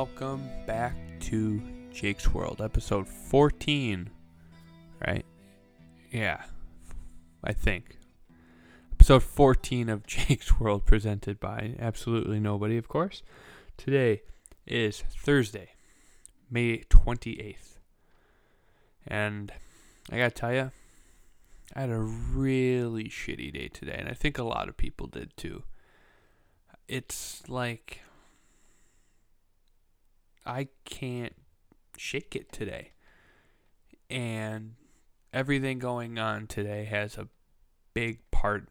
welcome back to Jake's World, episode 14. Right? Yeah, I think. Episode 14 of Jake's World, presented by absolutely nobody, of course. Today is Thursday, May 28th. And I gotta tell you, I had a really shitty day today, and I think a lot of people did too. It's like I can't shake it today. And everything going on today has a big part,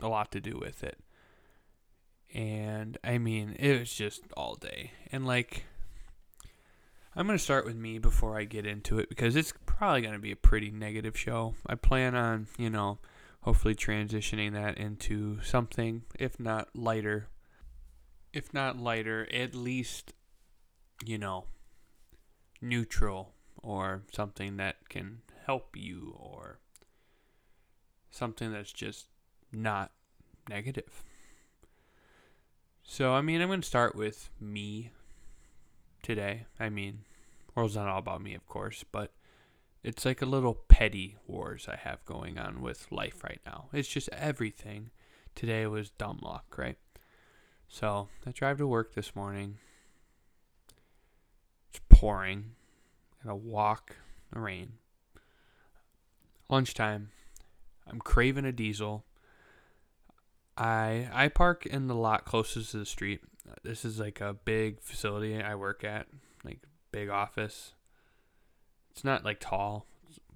a lot to do with it. And I mean, it was just all day. And like, I'm going to start with me before I get into it because it's probably going to be a pretty negative show. I plan on, you know, hopefully transitioning that into something, if not lighter, if not lighter, at least, you know, neutral or something that can help you or something that's just not negative. So, I mean, I'm going to start with me today. I mean, world's not all about me, of course, but it's like a little petty wars I have going on with life right now. It's just everything. Today was dumb luck, right? So I drive to work this morning. Pouring. Gotta walk in the rain. Lunchtime. I'm craving a diesel. I I park in the lot closest to the street. This is like a big facility I work at, like big office. It's not like tall,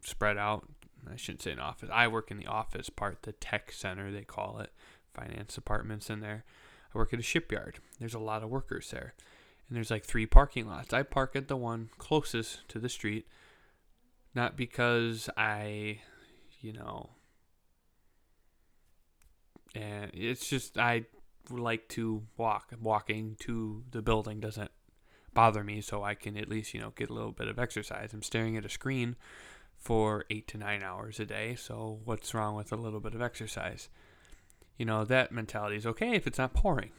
spread out. I shouldn't say an office. I work in the office part, the tech center they call it, finance departments in there. I work at a shipyard. There's a lot of workers there. And there's like three parking lots. I park at the one closest to the street, not because I, you know, and it's just I like to walk. Walking to the building doesn't bother me, so I can at least you know get a little bit of exercise. I'm staring at a screen for eight to nine hours a day, so what's wrong with a little bit of exercise? You know that mentality is okay if it's not pouring.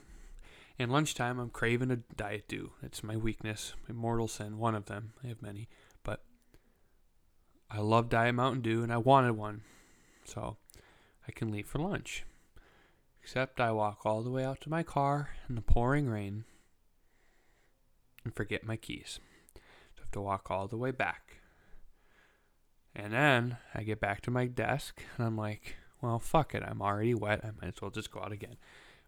And lunchtime, I'm craving a diet dew. It's my weakness, my mortal sin, one of them. I have many, but I love Diet Mountain Dew, and I wanted one, so I can leave for lunch. Except I walk all the way out to my car in the pouring rain and forget my keys. So I have to walk all the way back. And then I get back to my desk and I'm like, well, fuck it. I'm already wet. I might as well just go out again.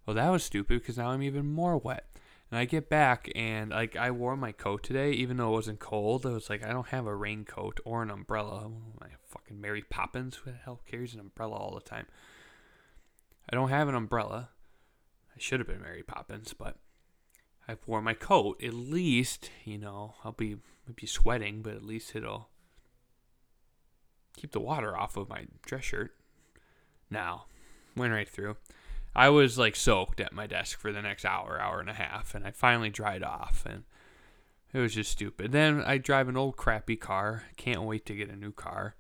Well, that was stupid because now I'm even more wet. And I get back and like I wore my coat today, even though it wasn't cold. I was like, I don't have a raincoat or an umbrella. My fucking Mary Poppins, who the hell carries an umbrella all the time? I don't have an umbrella. I should have been Mary Poppins, but I wore my coat. At least, you know, I'll be I'll be sweating, but at least it'll keep the water off of my dress shirt. Now, went right through. I was like soaked at my desk for the next hour, hour and a half, and I finally dried off, and it was just stupid. Then I drive an old crappy car. Can't wait to get a new car.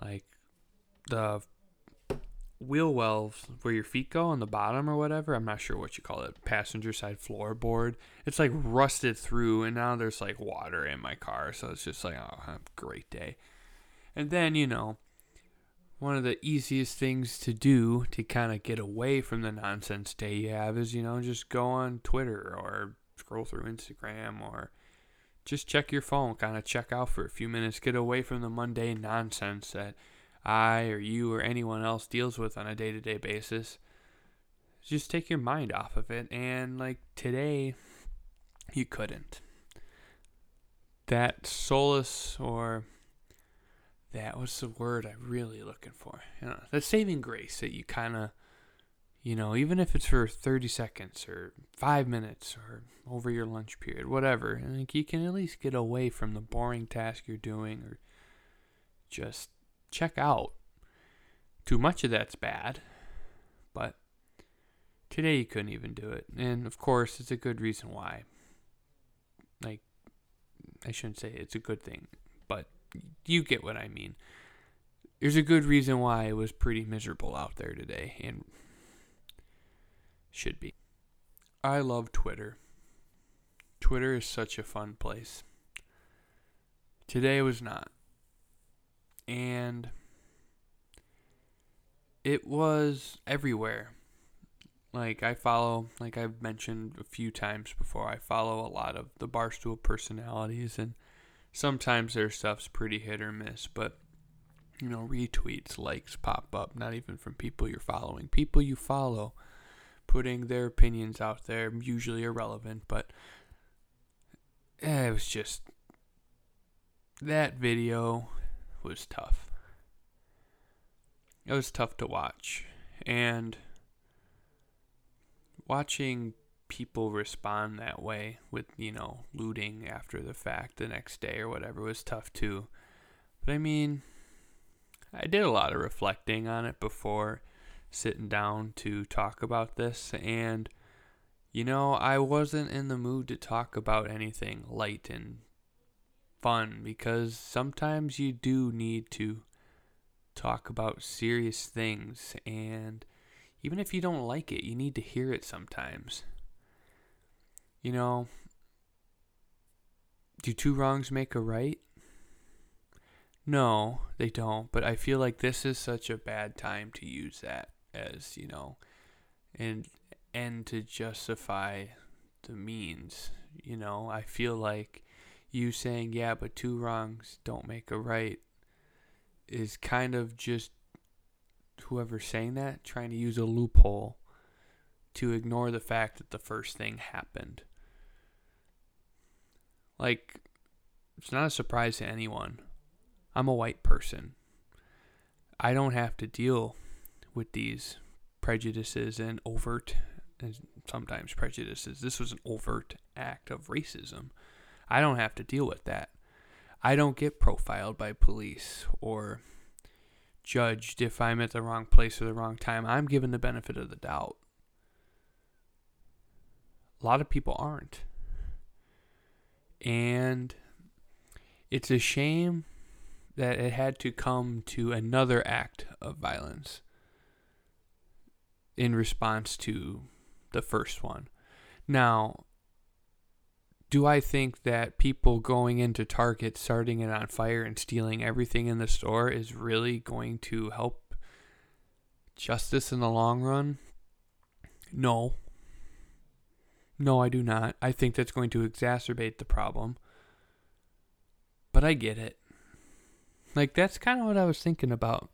Like the wheel wells where your feet go on the bottom or whatever. I'm not sure what you call it. Passenger side floorboard. It's like rusted through, and now there's like water in my car. So it's just like, oh, great day. And then, you know, one of the easiest things to do to kind of get away from the nonsense day you have is, you know, just go on Twitter or scroll through Instagram or just check your phone, kind of check out for a few minutes, get away from the mundane nonsense that I or you or anyone else deals with on a day to day basis. Just take your mind off of it. And like today, you couldn't. That solace or that was the word I'm really looking for. You know, the saving grace that you kind of, you know, even if it's for 30 seconds or five minutes or over your lunch period, whatever, I think you can at least get away from the boring task you're doing or just check out. Too much of that's bad, but today you couldn't even do it. And of course, it's a good reason why. Like, I shouldn't say it's a good thing, but you get what I mean. There's a good reason why it was pretty miserable out there today, and should be. I love Twitter. Twitter is such a fun place. Today was not. And it was everywhere. Like I follow, like I've mentioned a few times before, I follow a lot of the Barstool personalities, and sometimes their stuff's pretty hit or miss, but you know, retweets, likes pop up, not even from people you're following, people you follow, putting their opinions out there, usually irrelevant, but eh, it was just that video was tough. It was tough to watch, and watching people respond that way with you know looting after the fact the next day or whatever was tough too. But I mean I did a lot of reflecting on it before sitting down to talk about this, and you know, I wasn't in the mood to talk about anything light and fun because sometimes you do need to talk about serious things, and even if you don't like it, you need to hear it sometimes. You know, do two wrongs make a right? No, they don't. But I feel like this is such a bad time to use that as, you know, and and to justify the means. You know, I feel like you saying, yeah, but two wrongs don't make a right is kind of just whoever's saying that trying to use a loophole to ignore the fact that the first thing happened. Like, it's not a surprise to anyone I'm a white person. I don't have to deal with these prejudices and overt and sometimes prejudices. This was an overt act of racism. I don't have to deal with that. I don't get profiled by police or judged if I'm at the wrong place or the wrong time. I'm given the benefit of the doubt. A lot of people aren't. And it's a shame that it had to come to another act of violence in response to the first one. Now, do I think that people going into Target, starting it on fire, and stealing everything in the store is really going to help justice in the long run? No. No, I do not. I think that's going to exacerbate the problem. But I get it. Like that's kind of what I was thinking about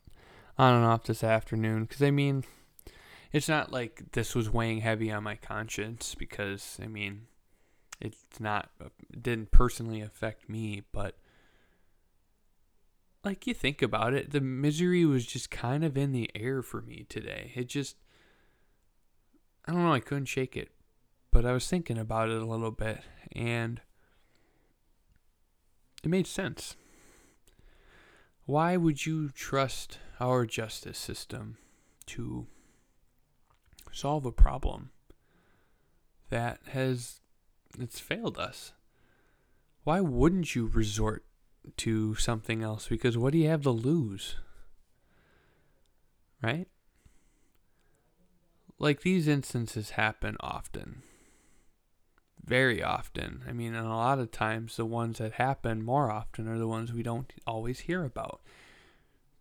on and off this afternoon. Because I mean, it's not like this was weighing heavy on my conscience. Because I mean, it's not. Uh, it didn't personally affect me, but like you think about it, the misery was just kind of in the air for me today. It just, I don't know, I couldn't shake it. But I was thinking about it a little bit, and it made sense. Why would you trust our justice system to solve a problem that has it's failed us? Why wouldn't you resort to something else? Because what do you have to lose? Right? Like these instances happen often very often. I mean, and a lot of times the ones that happen more often are the ones we don't always hear about.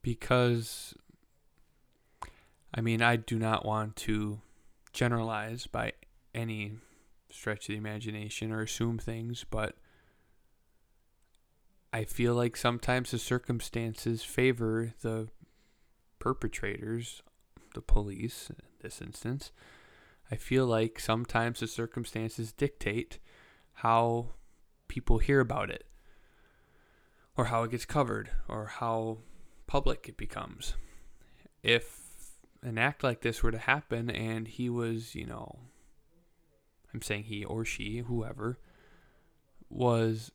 Because, I mean, I do not want to generalize by any stretch of the imagination or assume things, but I feel like sometimes the circumstances favor the perpetrators, the police in this instance, I feel like sometimes the circumstances dictate how people hear about it, or how it gets covered, or how public it becomes. If an act like this were to happen and he was, you know, I'm saying he or she, whoever, was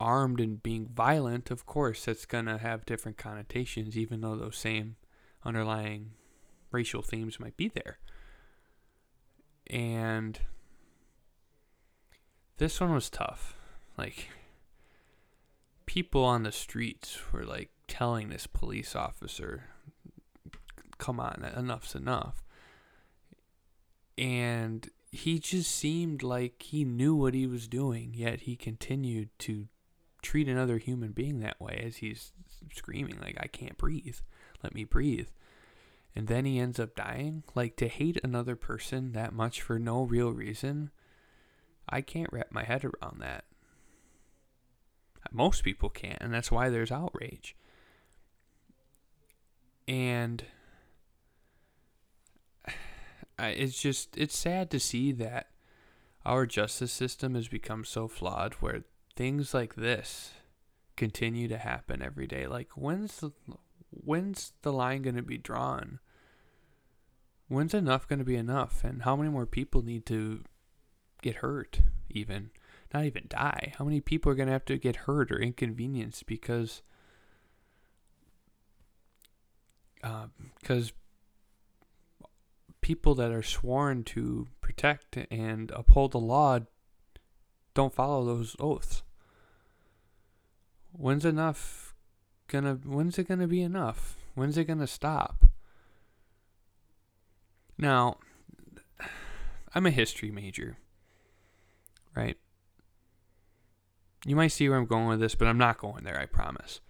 armed and being violent, of course, that's going to have different connotations, even though those same underlying racial themes might be there. And this one was tough. Like, people on the streets were like telling this police officer, come on, enough's enough. And he just seemed like he knew what he was doing, yet he continued to treat another human being that way as he's screaming like I can't breathe. Let me breathe. And then he ends up dying. Like to hate another person that much for no real reason. I can't wrap my head around that. Most people can't, and that's why there's outrage. And it's just it's sad to see that our justice system has become so flawed where things like this continue to happen every day. Like when's the when's the line going to be drawn? When's enough going to be enough? And how many more people need to get hurt even? Not even die. How many people are going to have to get hurt or inconvenienced because because uh, people that are sworn to protect and uphold the law don't follow those oaths. When's enough gonna when's it gonna be enough? When's it gonna stop? Now, I'm a history major, right? You might see where I'm going with this, but I'm not going there, I promise.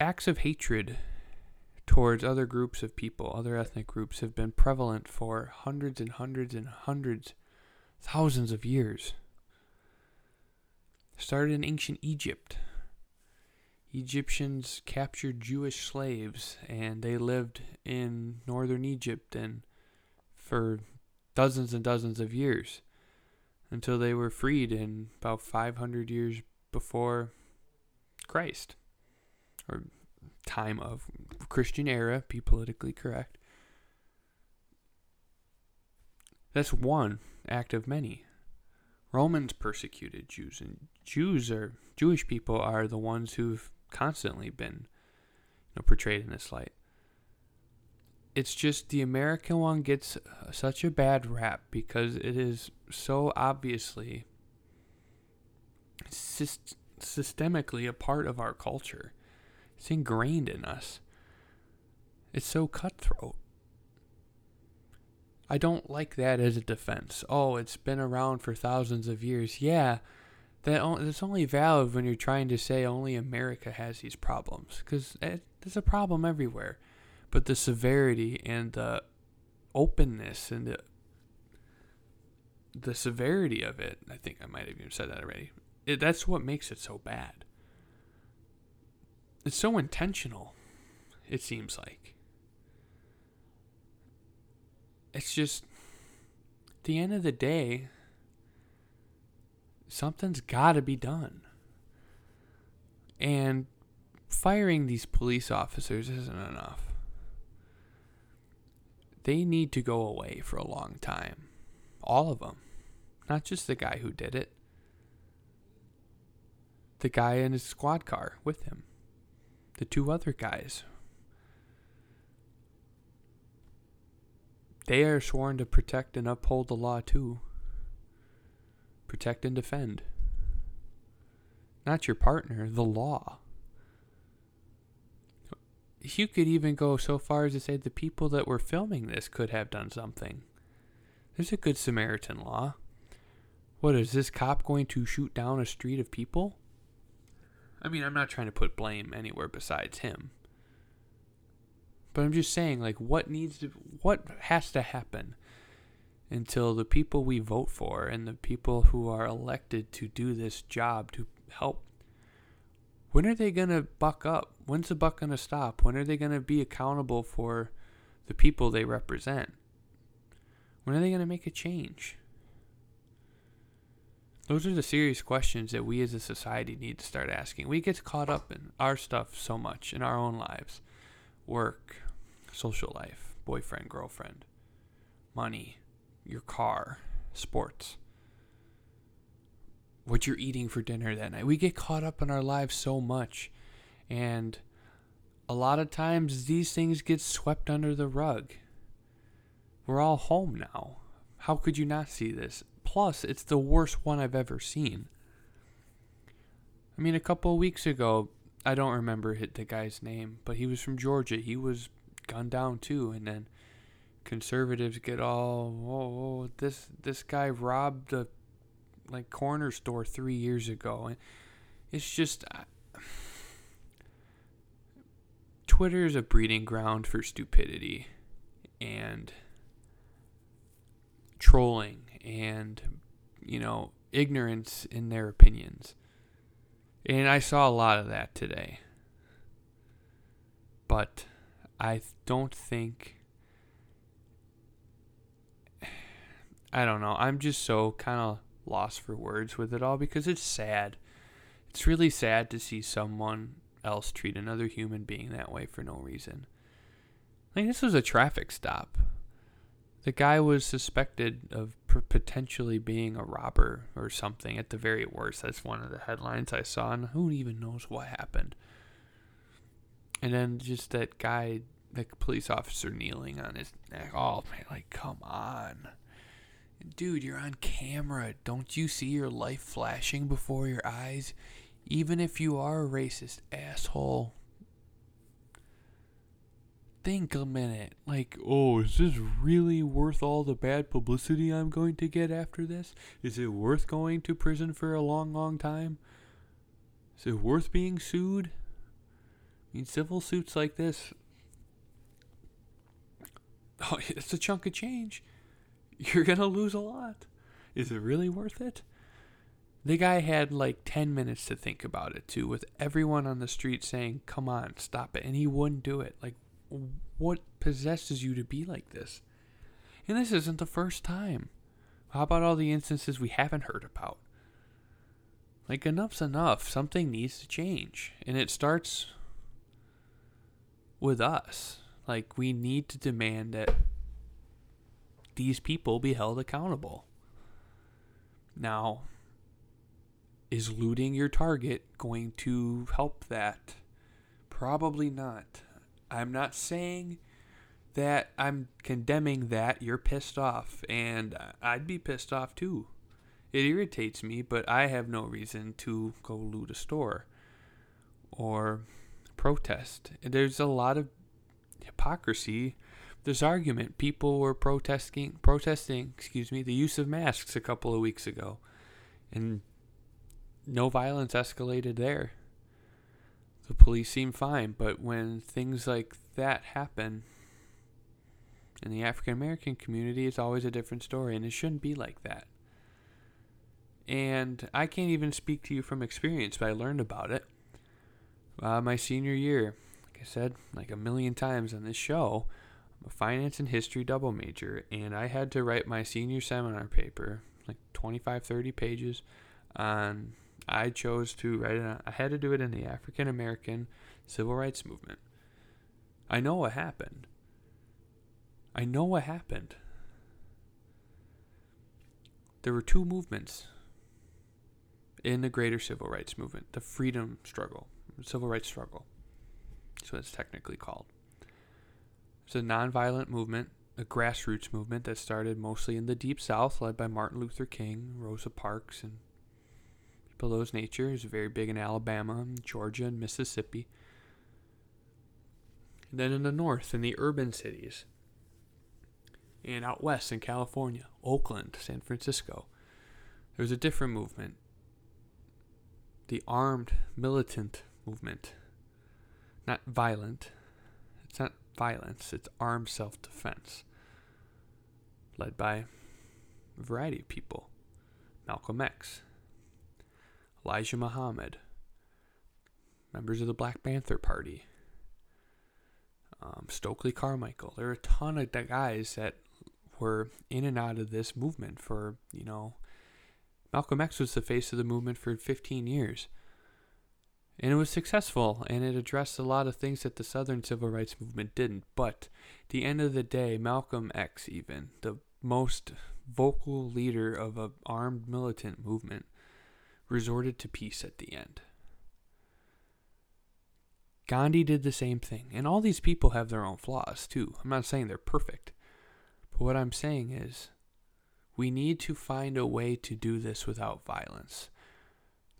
Acts of hatred towards other groups of people, other ethnic groups, have been prevalent for hundreds and hundreds and hundreds, thousands of years. Started in ancient Egypt. Egyptians captured Jewish slaves and they lived in northern Egypt and for dozens and dozens of years until they were freed in about 500 years before Christ or time of Christian era, be politically correct. That's one act of many. Romans persecuted Jews, and Jews are Jewish people are the ones who've constantly been you know, portrayed in this light. It's just the American one gets uh, such a bad rap because it is so obviously syst- systemically a part of our culture. It's ingrained in us. It's so cutthroat. I don't like that as a defense. Oh, it's been around for thousands of years. Yeah, that that's only valid when you're trying to say only America has these problems, because there's a problem everywhere. But the severity and the openness and the the severity of it, I think I might have even said that already. It, that's what makes it so bad. It's so intentional, it seems like. It's just, at the end of the day, something's got to be done. And firing these police officers isn't enough. They need to go away for a long time. All of them. Not just the guy who did it, the guy in his squad car with him the two other guys. They are sworn to protect and uphold the law too. Protect and defend. Not your partner, the law. You could even go so far as to say the people that were filming this could have done something. There's a good Samaritan law. What is this cop going to shoot down a street of people? I mean, I'm not trying to put blame anywhere besides him. But I'm just saying, like, what needs to, what has to happen until the people we vote for and the people who are elected to do this job to help, when are they going to buck up? When's the buck going to stop? When are they going to be accountable for the people they represent? When are they going to make a change? Those are the serious questions that we as a society need to start asking. We get caught up in our stuff so much in our own lives work, social life, boyfriend, girlfriend, money, your car, sports, what you're eating for dinner that night. We get caught up in our lives so much. And a lot of times these things get swept under the rug. We're all home now. How could you not see this? Plus, it's the worst one I've ever seen. I mean, a couple of weeks ago, I don't remember the guy's name, but he was from Georgia. He was gunned down too, and then conservatives get all oh, this this guy robbed a like corner store three years ago and it's just Twitter is a breeding ground for stupidity and trolling and you know ignorance in their opinions. And I saw a lot of that today. But I don't think I don't know. I'm just so kind of lost for words with it all because it's sad. It's really sad to see someone else treat another human being that way for no reason. Like this was a traffic stop. The guy was suspected of potentially being a robber or something at the very worst. That's one of the headlines I saw, and who even knows what happened. And then just that guy, the police officer kneeling on his neck. Oh man, like come on. Dude, you're on camera. Don't you see your life flashing before your eyes? Even if you are a racist asshole. Think a minute. Like, oh, is this really worth all the bad publicity I'm going to get after this? Is it worth going to prison for a long, long time? Is it worth being sued? Mean, civil suits like this. Oh, it's a chunk of change. You're going to lose a lot. Is it really worth it? The guy had like 10 minutes to think about it, too, with everyone on the street saying, come on, stop it. And he wouldn't do it. Like, what possesses you to be like this? And this isn't the first time. How about all the instances we haven't heard about? Like, enough's enough. Something needs to change. And it starts with us. Like, we need to demand that these people be held accountable. Now, is looting your target going to help that? Probably not. I'm not saying that I'm condemning that. You're pissed off, and I'd be pissed off too. It irritates me, but I have no reason to go loot a store or protest. There's a lot of hypocrisy this argument. People were protesting, protesting, excuse me, the use of masks a couple of weeks ago, and no violence escalated there. The police seemed fine, but when things like that happen in the African American community, it's always a different story, and it shouldn't be like that. And I can't even speak to you from experience, but I learned about it uh, my senior year. Like I said, like a million times on this show, I'm a finance and history double major, and I had to write my senior seminar paper, like 25, 30 pages, on. I chose to write it. On, I had to do it in the African American civil rights movement. I know what happened. I know what happened. There were two movements in the greater civil rights movement the freedom struggle, civil rights struggle. That's what it's technically called. It's a nonviolent movement, a grassroots movement that started mostly in the Deep South, led by Martin Luther King, Rosa Parks, and people of those nature. It's very big in Alabama, Georgia, and Mississippi. And then in the north, in the urban cities, and out west in California, Oakland, San Francisco, there was a different movement the armed militant movement. Not violent. It's not violence, it's armed self defense, led by a variety of people Malcolm X, Elijah Muhammad, members of the Black Panther Party, um, Stokely Carmichael. There are a ton of guys that were in and out of this movement for, you know, Malcolm X was the face of the movement for 15 years. And it was successful, and it addressed a lot of things that the Southern Civil Rights Movement didn't. But the end of the day, Malcolm X, even the most vocal leader of an armed militant movement, resorted to peace at the end. Gandhi did the same thing. And all these people have their own flaws, too. I'm not saying they're perfect. But what I'm saying is, we need to find a way to do this without violence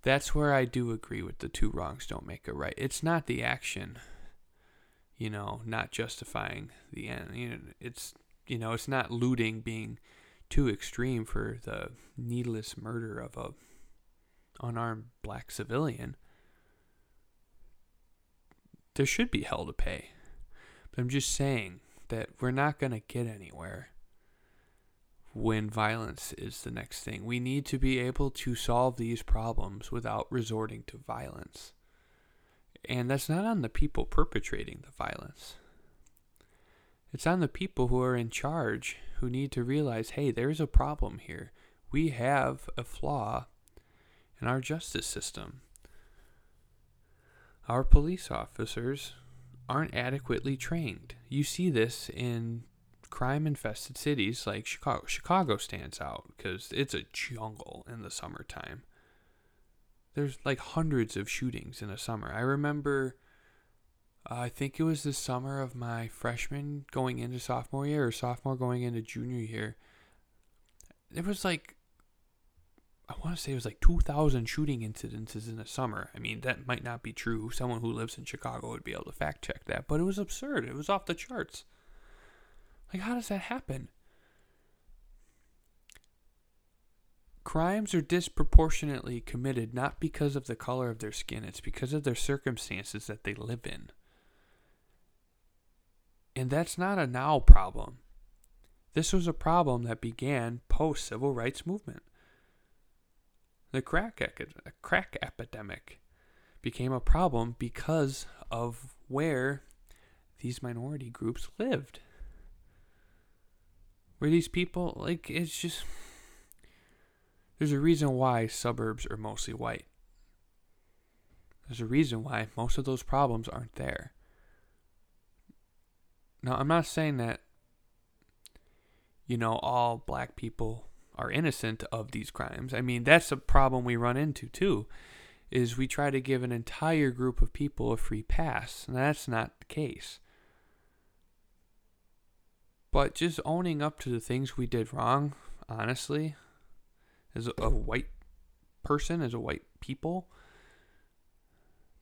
that's where I do agree with the two wrongs don't make a right. It's not the action, you know, not justifying the end. You know, it's you know, it's not looting being too extreme for the needless murder of a unarmed black civilian. There should be hell to pay. But I'm just saying that we're not going to get anywhere when violence is the next thing. We need to be able to solve these problems without resorting to violence. And that's not on the people perpetrating the violence. It's on the people who are in charge who need to realize hey, there's a problem here. We have a flaw in our justice system. Our police officers aren't adequately trained. You see this in crime infested cities like Chicago. Chicago stands out because it's a jungle in the summertime. There's like hundreds of shootings in a summer. I remember, uh, I think it was the summer of my freshman going into sophomore year or sophomore going into junior year. There was like, I want to say it was like 2,000 shooting incidences in the summer. I mean, that might not be true. Someone who lives in Chicago would be able to fact check that, but it was absurd. It was off the charts. Like, how does that happen? Crimes are disproportionately committed not because of the color of their skin, it's because of their circumstances that they live in. And that's not a now problem. This was a problem that began post civil rights movement. The crack, crack epidemic became a problem because of where these minority groups lived. Where these people, like, it's just. There's a reason why suburbs are mostly white. There's a reason why most of those problems aren't there. Now, I'm not saying that, you know, all black people are innocent of these crimes. I mean, that's a problem we run into too, is we try to give an entire group of people a free pass, and that's not the case. But just owning up to the things we did wrong, honestly, as a white person, as a white people,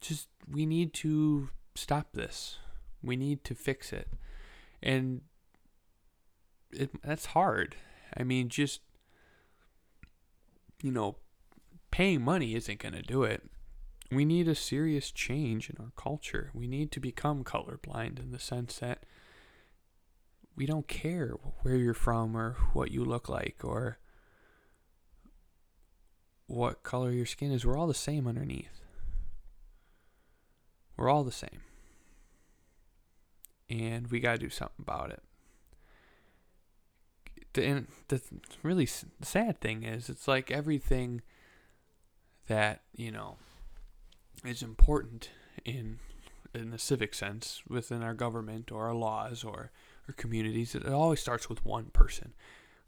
just we need to stop this. We need to fix it. And it, that's hard. I mean, just, you know, paying money isn't going to do it. We need a serious change in our culture. We need to become colorblind in the sense that we don't care where you're from or what you look like or what color your skin is. We're all the same underneath. We're all the same. And we got to do something about it. And the really sad thing is, it's like everything that, you know, is important in in the civic sense within our government or our laws or or communities, it always starts with one person.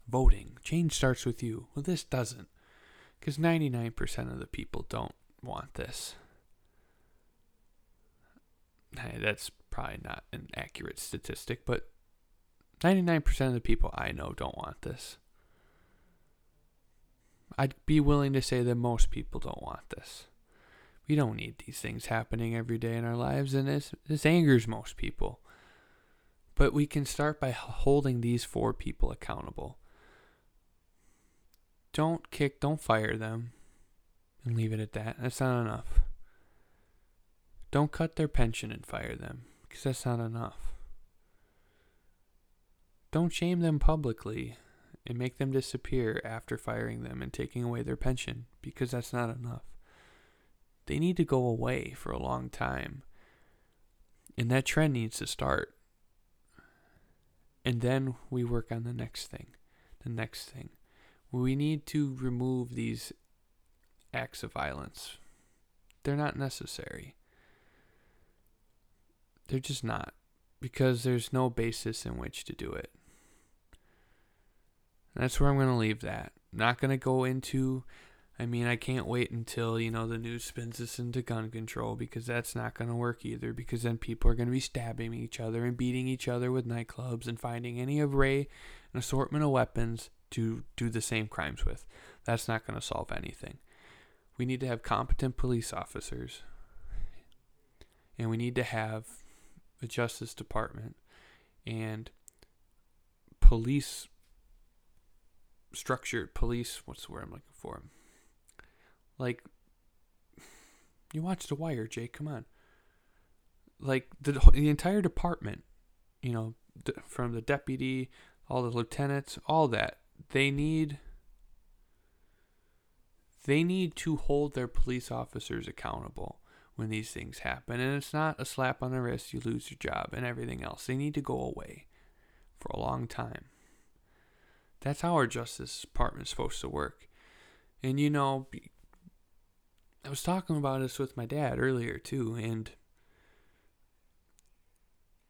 Voting. Change starts with you. Well, this doesn't. Because 99% of the people don't want this. That's probably not an accurate statistic, but 99% of the people I know don't want this. I'd be willing to say that most people don't want this. We don't need these things happening every day in our lives, and this, this angers most people. But we can start by holding these four people accountable. Don't kick, don't fire them and leave it at that. That's not enough. Don't cut their pension and fire them because that's not enough. Don't shame them publicly and make them disappear after firing them and taking away their pension because that's not enough. They need to go away for a long time. And that trend needs to start. And then we work on the next thing, the next thing. We need to remove these acts of violence. They're not necessary. They're just not, because there's no basis in which to do it. And that's where I'm going to leave that. Not going to go into I mean, I can't wait until, you know, the news spins this into gun control because that's not going to work either because then people are going to be stabbing each other and beating each other with nightclubs and finding any array an assortment of weapons to do the same crimes with. That's not going to solve anything. We need to have competent police officers and we need to have a justice department and police structure, police, what's the word I'm looking for? Like, you watch The Wire, Jake, come on. Like, the, the entire department, you know, d- from the deputy, all the lieutenants, all that, they need they need to hold their police officers accountable when these things happen. And it's not a slap on the wrist, you lose your job and everything else. They need to go away for a long time. That's how our Justice Department is supposed to work. And you know, I was talking about this with my dad earlier too, and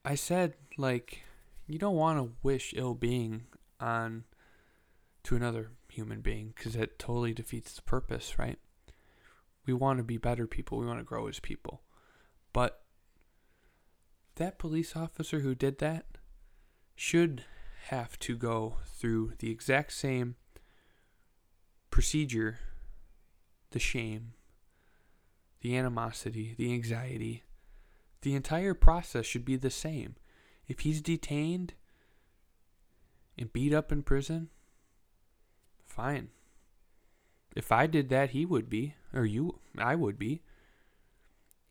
I said, like, you don't want to wish ill being on to another human being because it totally defeats the purpose, right? We want to be better people, we want to grow as people. But that police officer who did that should have to go through the exact same procedure the shame, the animosity, the anxiety. The entire process should be the same. If he's detained and beat up in prison, fine. If I did that, he would be, or you, I would be.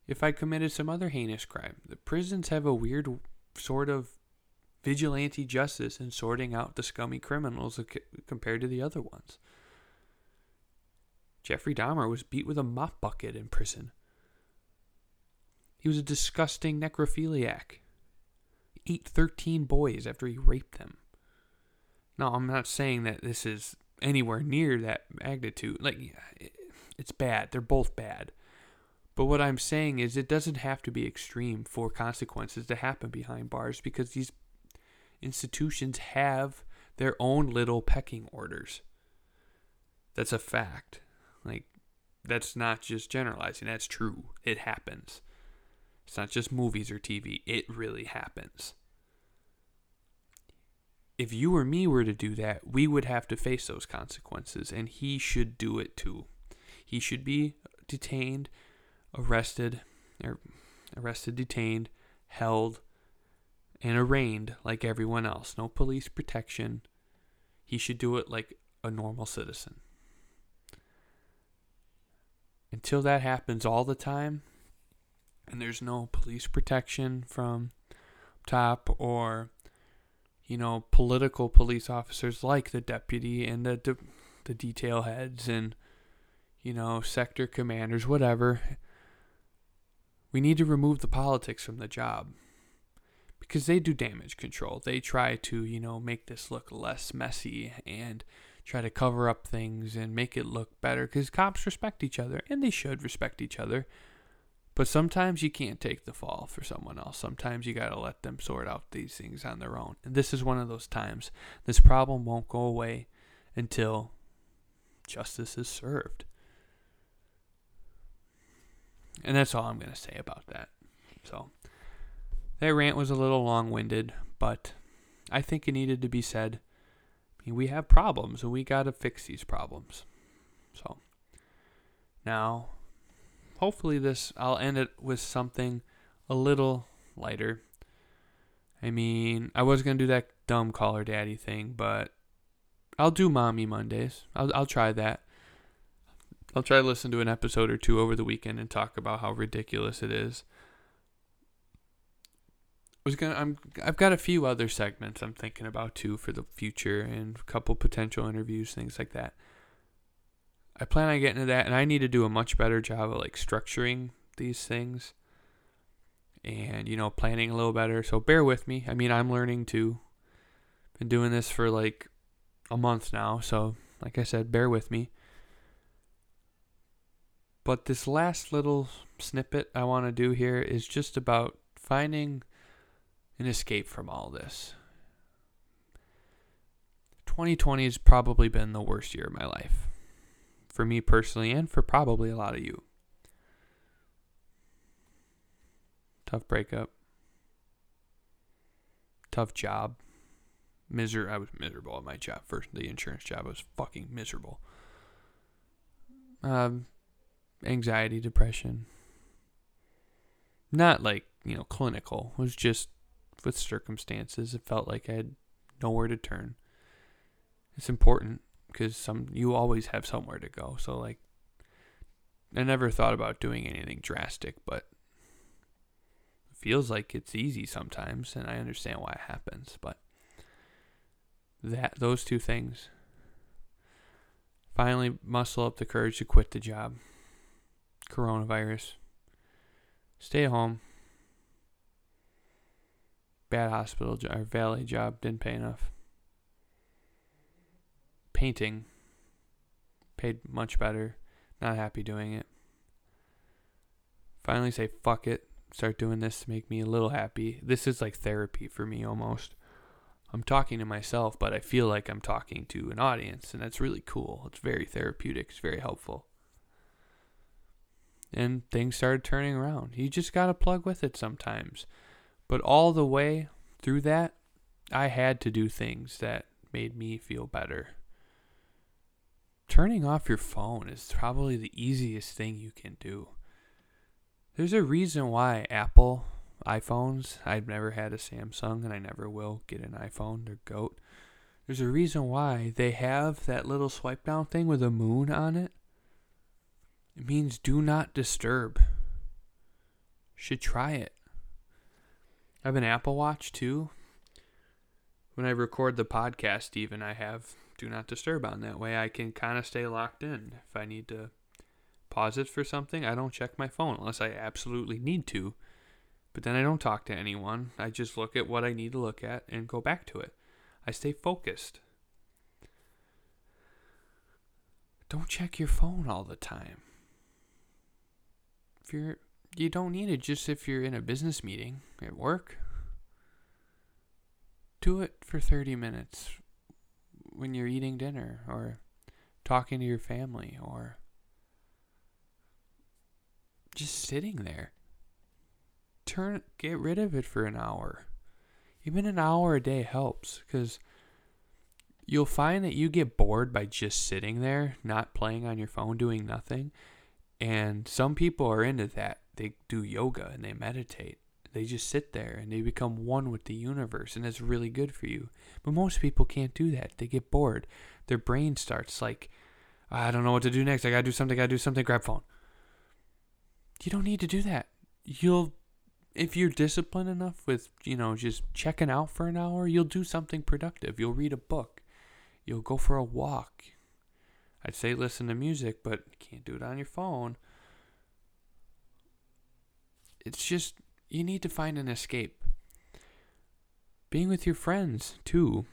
If I committed some other heinous crime, the prisons have a weird sort of vigilante justice in sorting out the scummy criminals compared to the other ones. Jeffrey Dahmer was beat with a mop bucket in prison. He was a disgusting necrophiliac. He ate 13 boys after he raped them. Now, I'm not saying that this is anywhere near that magnitude. Like, it's bad. They're both bad. But what I'm saying is, it doesn't have to be extreme for consequences to happen behind bars because these institutions have their own little pecking orders. That's a fact. That's not just generalizing, that's true. It happens. It's not just movies or TV, it really happens if you or me were to do that, we would have to face those consequences, and he should do it too. He should be detained, arrested, or arrested, detained, held, and arraigned like everyone else. No police protection. He should do it like a normal citizen. Until that happens all the time, and there's no police protection from top or you know, political police officers like the deputy and the, the, the detail heads and, you know, sector commanders, whatever. We need to remove the politics from the job because they do damage control. They try to, you know, make this look less messy and try to cover up things and make it look better because cops respect each other and they should respect each other. But sometimes you can't take the fall for someone else. Sometimes you got to let them sort out these things on their own. And this is one of those times. This problem won't go away until justice is served. And that's all I'm going to say about that. So, that rant was a little long winded, but I think it needed to be said. We have problems and we got to fix these problems. So, now hopefully this I'll end it with something a little lighter. I mean, I was gonna do that dumb call her daddy thing, but I'll do mommy Mondays. I'll I'll try that. I'll try to listen to an episode or two over the weekend and talk about how ridiculous it is. Was gonna I'm I've got a few other segments I'm thinking about too for the future and a couple potential interviews, things like that. I plan on getting to that, and I need to do a much better job of like structuring these things and you know planning a little better. So bear with me. I mean, I'm learning too. Been doing this for like a month now, so like I said, bear with me. But this last little snippet I want to do here is just about finding an escape from all this. 2020 has probably been the worst year of my life for me personally and for probably a lot of you. Tough breakup. Tough job. Miser I was miserable at my job first the insurance job I was fucking miserable. Um anxiety, depression. Not like, you know, clinical. It was just with circumstances. It felt like I had nowhere to turn. It's important because some you always have somewhere to go. So like I never thought about doing anything drastic, but it feels like it's easy sometimes and I understand why it happens, but that those two things finally muscle up the courage to quit the job. Coronavirus. Stay home. Bad hospital or valet job didn't pay enough. Painting paid much better. Not happy doing it. Finally say fuck it. Start doing this to make me a little happy. This is like therapy for me almost. I'm talking to myself, but I feel like I'm talking to an audience, and that's really cool. It's very therapeutic, it's very helpful. And things started turning around. You just got to plug with it sometimes. But all the way through that, I had to do things that made me feel better. Turning off your phone is probably the easiest thing you can do. There's a reason why Apple iPhones. I've never had a Samsung and I never will get an iPhone. They're goat. There's a reason why they have that little swipe down thing with a moon on it. It means do not disturb. Should try it. I have an Apple Watch too. When I record the podcast, even I have do not disturb on that way. I can kind of stay locked in. If I need to pause it for something, I don't check my phone unless I absolutely need to. But then I don't talk to anyone. I just look at what I need to look at and go back to it. I stay focused. Don't check your phone all the time. If you're you don't need it just if you're in a business meeting at work. Do it for 30 minutes when you're eating dinner or talking to your family or just sitting there turn get rid of it for an hour. Even an hour a day helps cuz you'll find that you get bored by just sitting there, not playing on your phone, doing nothing. And some people are into that. They do yoga and they meditate. They just sit there and they become one with the universe, and it's really good for you. But most people can't do that. They get bored. Their brain starts like, I don't know what to do next. I gotta do something. I gotta do something. Grab phone. You don't need to do that. You'll if you're disciplined enough with, you know, just checking out for an hour, you'll do something productive. You'll read a book. You'll go for a walk. I'd say listen to music, but you can't do it on your phone. It's just, you need to find an escape. Being with your friends, too,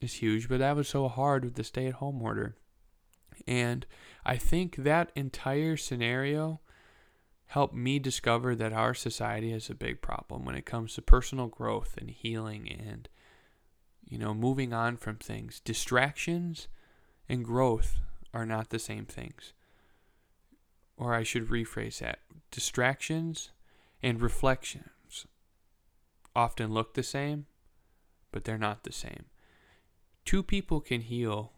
is huge, but that was so hard with the stay at home order. And I think that entire scenario helped me discover that our society has a big problem when it comes to personal growth and healing and you know moving on from things distractions and growth are not the same things or I should rephrase that distractions and reflections often look the same but they're not the same two people can heal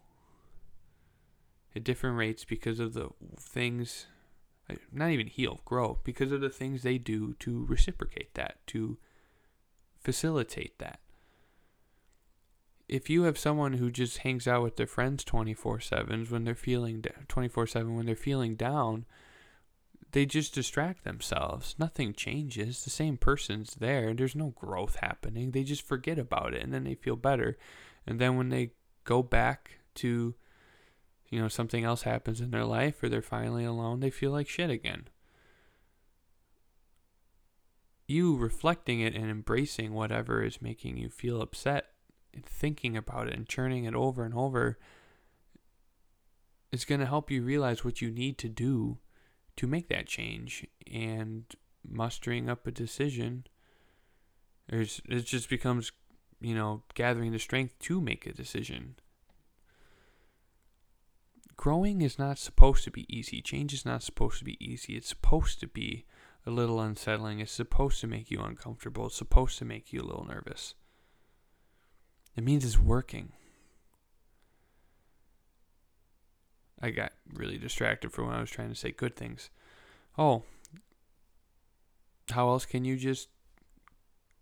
at different rates because of the things not even heal, grow because of the things they do to reciprocate that, to facilitate that. If you have someone who just hangs out with their friends 24/7 when they're feeling 24/7 when they're feeling down, they just distract themselves. Nothing changes. The same person's there. There's no growth happening. They just forget about it and then they feel better. And then when they go back to you know, something else happens in their life or they're finally alone, they feel like shit again. You reflecting it and embracing whatever is making you feel upset and thinking about it and churning it over and over is going to help you realize what you need to do to make that change and mustering up a decision. There's, it just becomes, you know, gathering the strength to make a decision growing is not supposed to be easy. Change is not supposed to be easy. It's supposed to be a little unsettling. It's supposed to make you uncomfortable. It's supposed to make you a little nervous. It means it's working. I got really distracted for when I was trying to say good things. Oh, how else can you just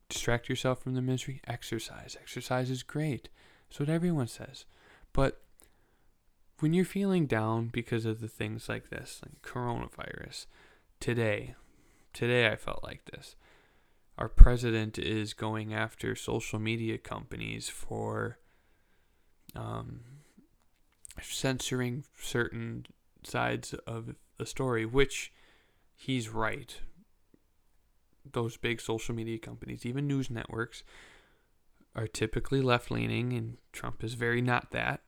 distract yourself from the misery? Exercise. Exercise is great. That's what everyone says. But when you're feeling down because of the things like this, like coronavirus, today, today I felt like this. Our president is going after social media companies for um, censoring certain sides of a story, which he's right. Those big social media companies, even news networks, are typically left leaning, and Trump is very not that.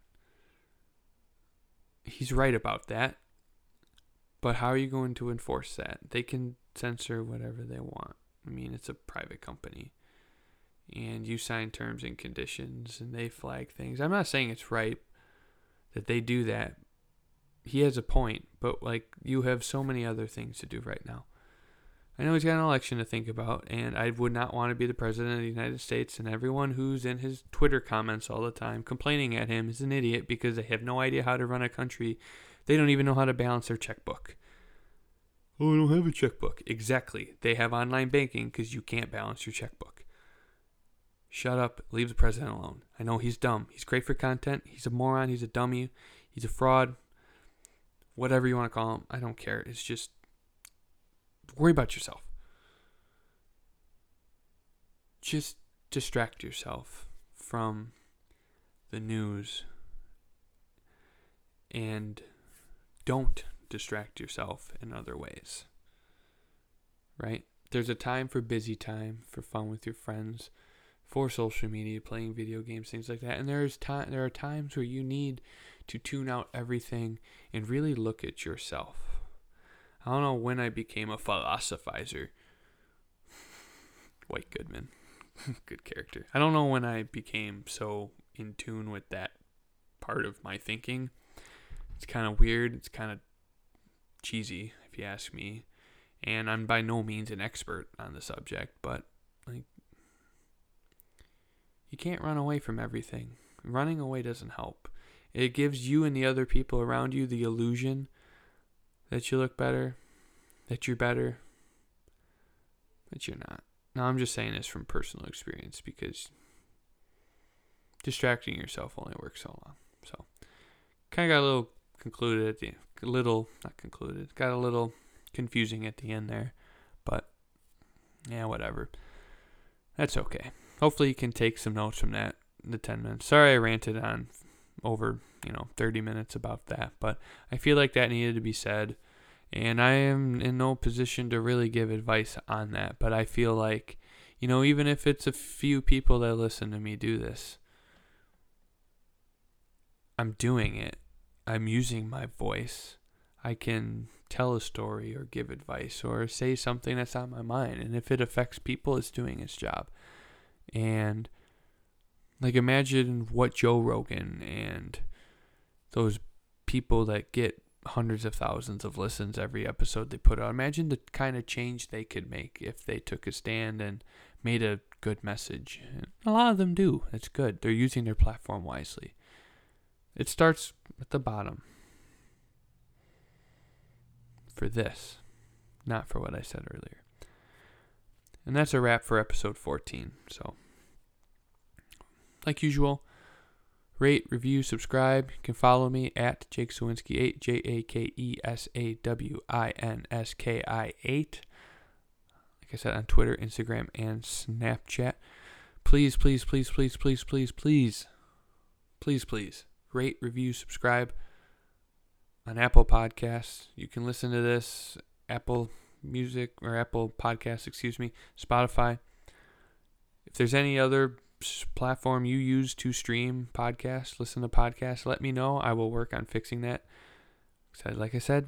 He's right about that. But how are you going to enforce that? They can censor whatever they want. I mean, it's a private company. And you sign terms and conditions and they flag things. I'm not saying it's right that they do that. He has a point, but like you have so many other things to do right now. I know he's got an election to think about, and I would not want to be the president of the United States. And everyone who's in his Twitter comments all the time complaining at him is an idiot because they have no idea how to run a country. They don't even know how to balance their checkbook. Oh, I don't have a checkbook. Exactly. They have online banking because you can't balance your checkbook. Shut up. Leave the president alone. I know he's dumb. He's great for content. He's a moron. He's a dummy. He's a fraud. Whatever you want to call him. I don't care. It's just worry about yourself. Just distract yourself from the news and don't distract yourself in other ways. Right? There's a time for busy time, for fun with your friends, for social media, playing video games, things like that. And there's time there are times where you need to tune out everything and really look at yourself. I don't know when I became a philosophizer. White Goodman. Good character. I don't know when I became so in tune with that part of my thinking. It's kind of weird. It's kind of cheesy, if you ask me. And I'm by no means an expert on the subject, but like you can't run away from everything. Running away doesn't help. It gives you and the other people around you the illusion that you look better, that you're better, but you're not. Now, I'm just saying this from personal experience because distracting yourself only works so long. So, kind of got a little concluded at the a little not concluded, got a little confusing at the end there, but yeah, whatever. That's okay. Hopefully, you can take some notes from that. The 10 minutes. Sorry, I ranted on over you know 30 minutes about that, but I feel like that needed to be said. And I am in no position to really give advice on that, but I feel like, you know, even if it's a few people that listen to me do this, I'm doing it. I'm using my voice. I can tell a story or give advice or say something that's on my mind. And if it affects people, it's doing its job. And like imagine what Joe Rogan and those people that get hundreds of thousands of listens every episode they put out. Imagine the kind of change they could make if they took a stand and made a good message. And a lot of them do. That's good. They're using their platform wisely. It starts at the bottom for this, not for what I said earlier. And that's a wrap for episode 14. So, like usual, rate, review, subscribe. You can follow me at Jake Sawinski 8, J A K E S A W I N S K I 8. Like I said, on Twitter, Instagram, and Snapchat. Please, please, please, please, please, please, please, please, please rate, review, subscribe on Apple Podcasts. You can listen to this Apple Music or Apple Podcasts, excuse me, Spotify. If there's any other platform you use to stream podcasts, listen to podcasts, let me know. I will work on fixing that. Like I said,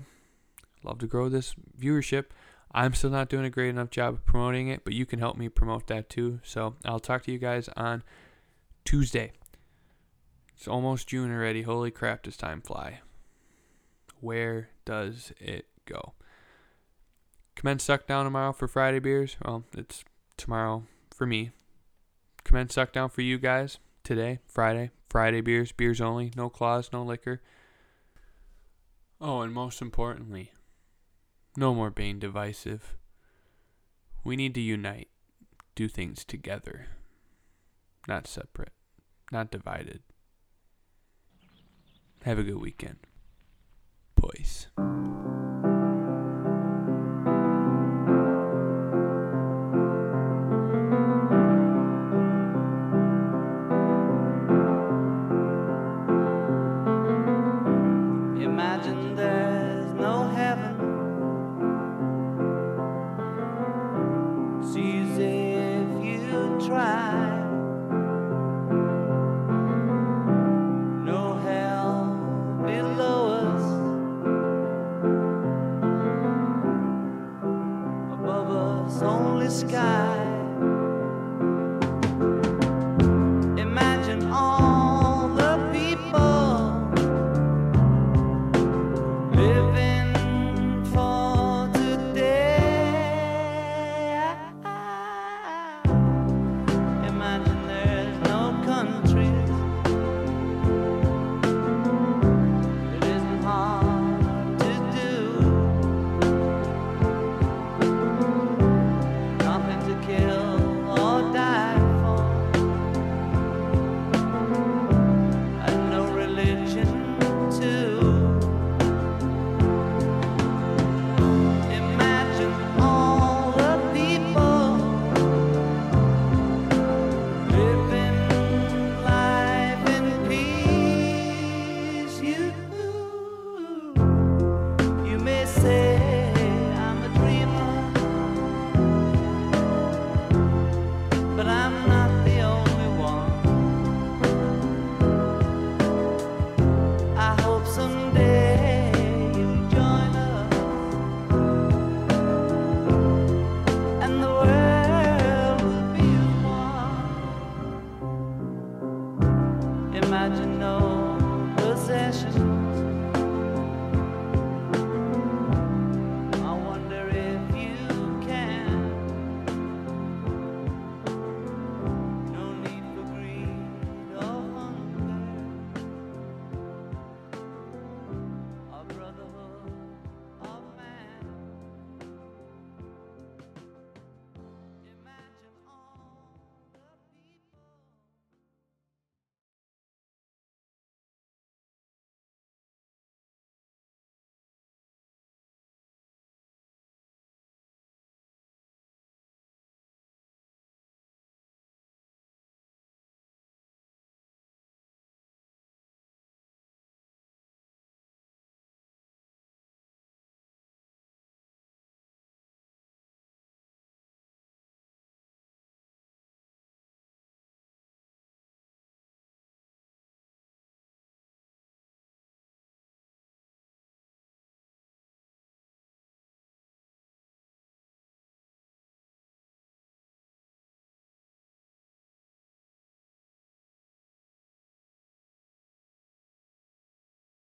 love to grow this viewership. I'm still not doing a great enough job of promoting it, but you can help me promote that too. So I'll talk to you guys on Tuesday. It's almost June already. Holy crap, does time fly? Where does it go? Commence suck down tomorrow for Friday beers. Well, it's tomorrow for me. Commence suck down for you guys today, Friday. Friday beers, beers only, no claws, no liquor. Oh, and most importantly, no more being divisive. We need to unite do things together, not separate, not divided. Have a good weekend. Peace. Sky. to know.